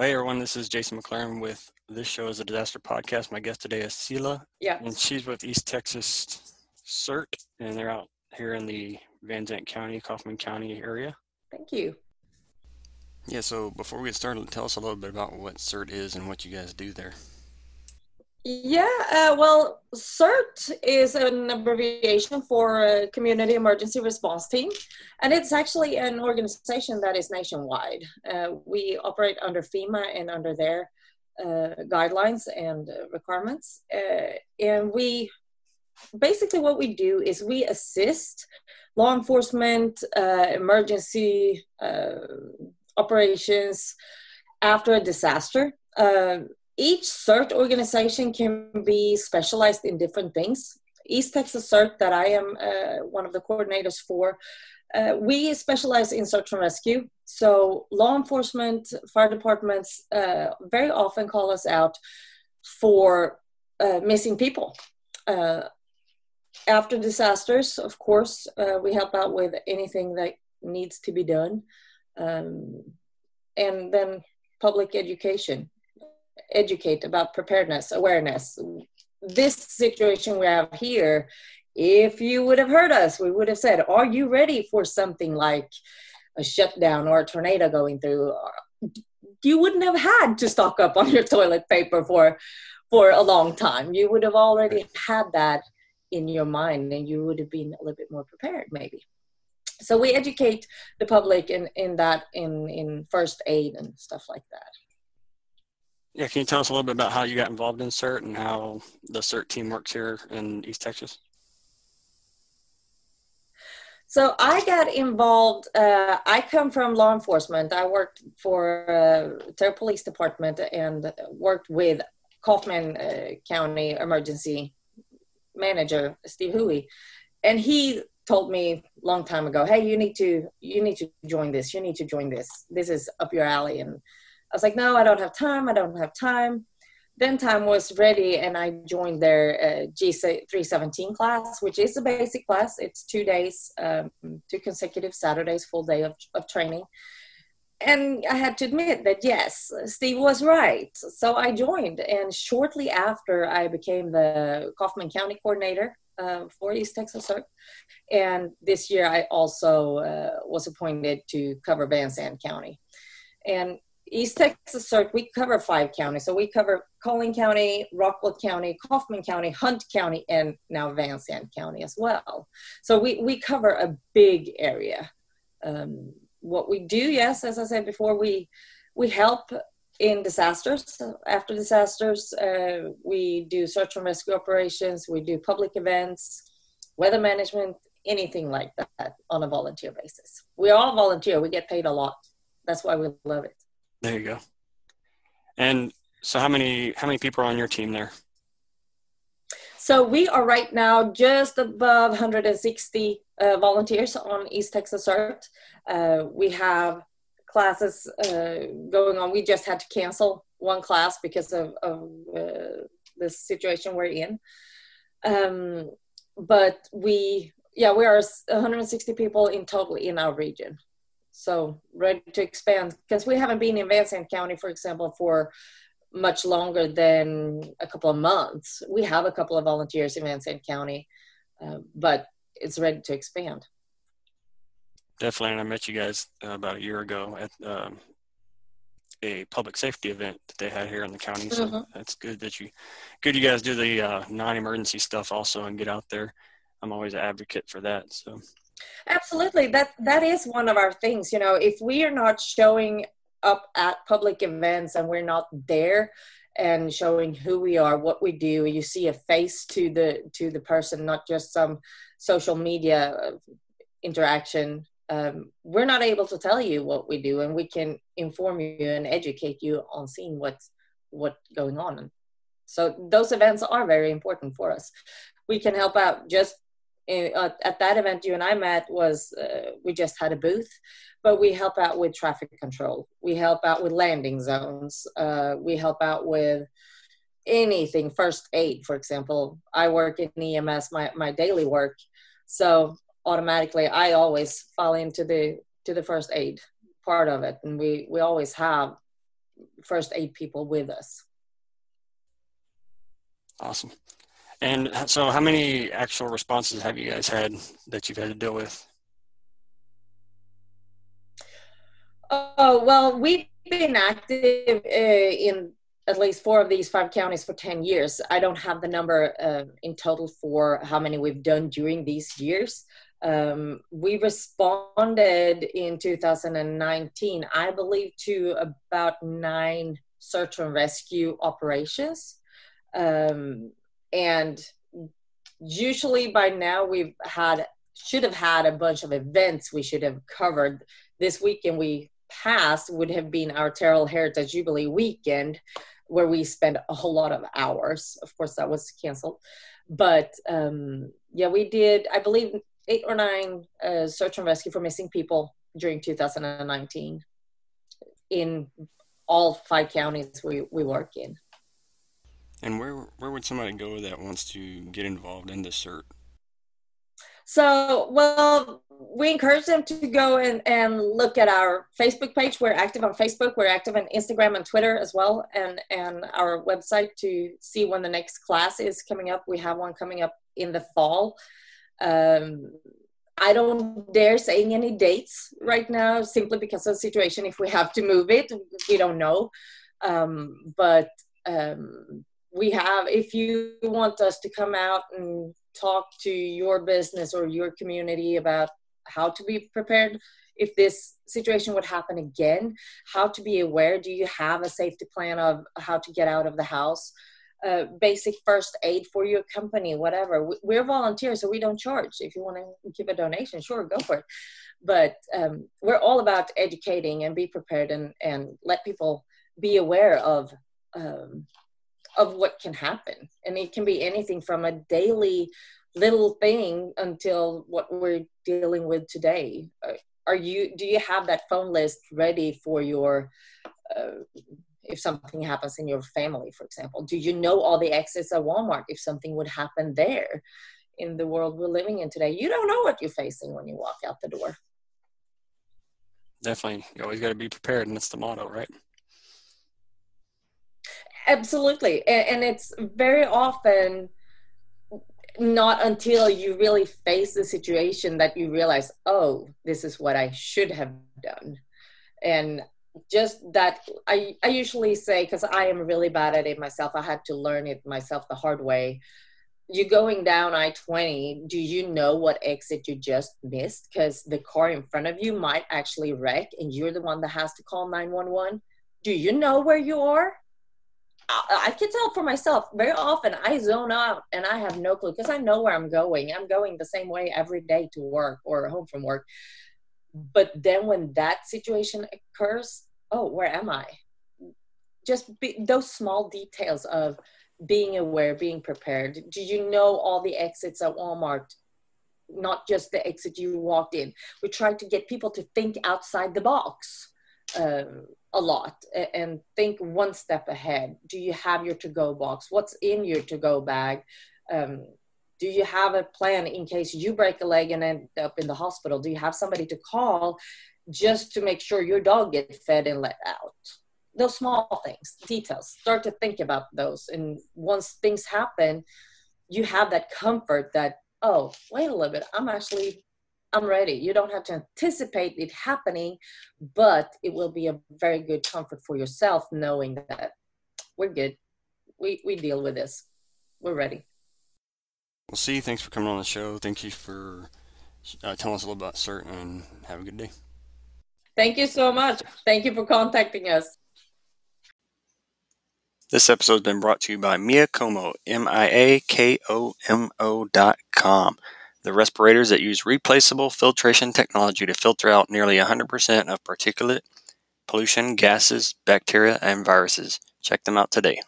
Hey everyone, this is Jason McLaren with This Show is a Disaster Podcast. My guest today is Sela. Yeah. And she's with East Texas CERT, and they're out here in the Van Zandt County, Kaufman County area. Thank you. Yeah, so before we get started, tell us a little bit about what CERT is and what you guys do there. Yeah, uh, well, CERT is an abbreviation for uh, Community Emergency Response Team, and it's actually an organization that is nationwide. Uh, we operate under FEMA and under their uh, guidelines and uh, requirements, uh, and we basically what we do is we assist law enforcement, emergency operations after a disaster each CERT organization can be specialized in different things. East Texas CERT, that I am uh, one of the coordinators for, uh, we specialize in search and rescue. So, law enforcement, fire departments uh, very often call us out for uh, missing people. Uh, after disasters, of course, uh, we help out with anything that needs to be done. Um, and then public education educate about preparedness, awareness. This situation we have here, if you would have heard us, we would have said, Are you ready for something like a shutdown or a tornado going through? You wouldn't have had to stock up on your toilet paper for for a long time. You would have already had that in your mind and you would have been a little bit more prepared maybe. So we educate the public in, in that in, in first aid and stuff like that. Yeah, can you tell us a little bit about how you got involved in CERT and how the CERT team works here in East Texas? So I got involved. Uh, I come from law enforcement. I worked for uh, Terrell Police Department and worked with Kaufman uh, County Emergency Manager Steve Huey, and he told me a long time ago, "Hey, you need to you need to join this. You need to join this. This is up your alley." And I was like, no, I don't have time. I don't have time. Then time was ready, and I joined their uh, G317 class, which is a basic class. It's two days, um, two consecutive Saturdays, full day of, of training. And I had to admit that yes, Steve was right. So I joined, and shortly after, I became the Kaufman County coordinator uh, for East Texas CERT. And this year, I also uh, was appointed to cover Van Zandt County. And East Texas CERT, we cover five counties. So we cover Collin County, Rockwall County, Kaufman County, Hunt County, and now Van Zandt County as well. So we, we cover a big area. Um, what we do, yes, as I said before, we we help in disasters. After disasters, uh, we do search and rescue operations. We do public events, weather management, anything like that on a volunteer basis. We all volunteer. We get paid a lot. That's why we love it. There you go. And so, how many how many people are on your team there? So we are right now just above 160 uh, volunteers on East Texas CERT. Uh, we have classes uh, going on. We just had to cancel one class because of, of uh, the situation we're in. Um, but we, yeah, we are 160 people in total in our region so ready to expand because we haven't been in Van Zandt County, for example, for much longer than a couple of months. We have a couple of volunteers in Van Zandt County, uh, but it's ready to expand. Definitely, and I met you guys uh, about a year ago at um, a public safety event that they had here in the county. So mm-hmm. that's good that you, good you guys do the uh, non-emergency stuff also and get out there. I'm always an advocate for that. So Absolutely. That that is one of our things. You know, if we are not showing up at public events and we're not there and showing who we are, what we do, you see a face to the to the person, not just some social media uh, interaction. Um, we're not able to tell you what we do, and we can inform you and educate you on seeing what's what's going on. So those events are very important for us. We can help out just uh, at that event you and I met was uh, we just had a booth, but we help out with traffic control. We help out with landing zones. Uh, we help out with anything first aid, for example. I work in EMS, my, my daily work, so automatically I always fall into the to the first aid part of it, and we we always have first aid people with us. Awesome. And so, how many actual responses have you guys had that you've had to deal with? Oh, well, we've been active uh, in at least four of these five counties for 10 years. I don't have the number uh, in total for how many we've done during these years. Um, we responded in 2019, I believe, to about nine search and rescue operations. Um, and usually by now we've had should have had a bunch of events we should have covered. This weekend we passed would have been our Terrell Heritage Jubilee weekend where we spent a whole lot of hours. Of course that was canceled. But um, yeah we did i believe eight or nine uh, search and rescue for missing people during 2019 in all five counties we, we work in and where where would somebody go that wants to get involved in the CERT? So, well, we encourage them to go and, and look at our Facebook page. We're active on Facebook. We're active on Instagram and Twitter as well, and and our website to see when the next class is coming up. We have one coming up in the fall. Um, I don't dare saying any dates right now, simply because of the situation. If we have to move it, we don't know. Um, but um, we have if you want us to come out and talk to your business or your community about how to be prepared if this situation would happen again how to be aware do you have a safety plan of how to get out of the house? Uh, basic first aid for your company whatever. We're volunteers so we don't charge. If you want to give a donation sure go for it. But um, we're all about educating and be prepared and, and let people be aware of um, of what can happen. And it can be anything from a daily little thing until what we're dealing with today. Uh, are you do you have that phone list ready for your uh, if something happens in your family for example? Do you know all the exits at walmart if something would happen there in the world we're living in today? You don't know what you're facing when you walk out the door. Definitely. You always got to be prepared and that's the motto right absolutely. And, and it's very often not until you really face the situation that you realize oh this is what i should have done. And just that i i usually say because i am really bad at it myself i had to learn it myself the hard way. You're going down i-20 do you know what exit you just missed? Because the car in front of you might actually wreck and you're the one that has to call 911 do you know where you are I, can tell for myself very often I zone out and I have no clue because I know where I'm going. I'm going the same way every day to work or home from work. But then when that situation occurs, oh, where am I? Just be, those small details of being aware, being prepared. Do you know all the exits at Walmart? Not just the exit you walked in. We try to get people to think outside the box. Um, a lot and think one step ahead. Do you have your to go box? What's in your to go bag? Um, do you have a plan in case you break a leg and end up in the hospital? Do you have somebody to call just to make sure your dog gets fed and let out? Those small things, details. Start to think about those. And once things happen, you have that comfort that, oh, wait a little bit, I'm actually I'm ready. You don't have to anticipate it happening, but it will be a very good comfort for yourself knowing that we're good. We we deal with this. We're ready. Well, see, thanks for coming on the show. Thank you for uh, telling us a little about CERT and have a good day. Thank you so much. Thank you for contacting us. This episode has been brought to you by Miakomo, M I A K O M O dot com the respirators that use replaceable filtration technology to filter out nearly 100% of particulate, pollution, gases, bacteria, and viruses. Check them out today.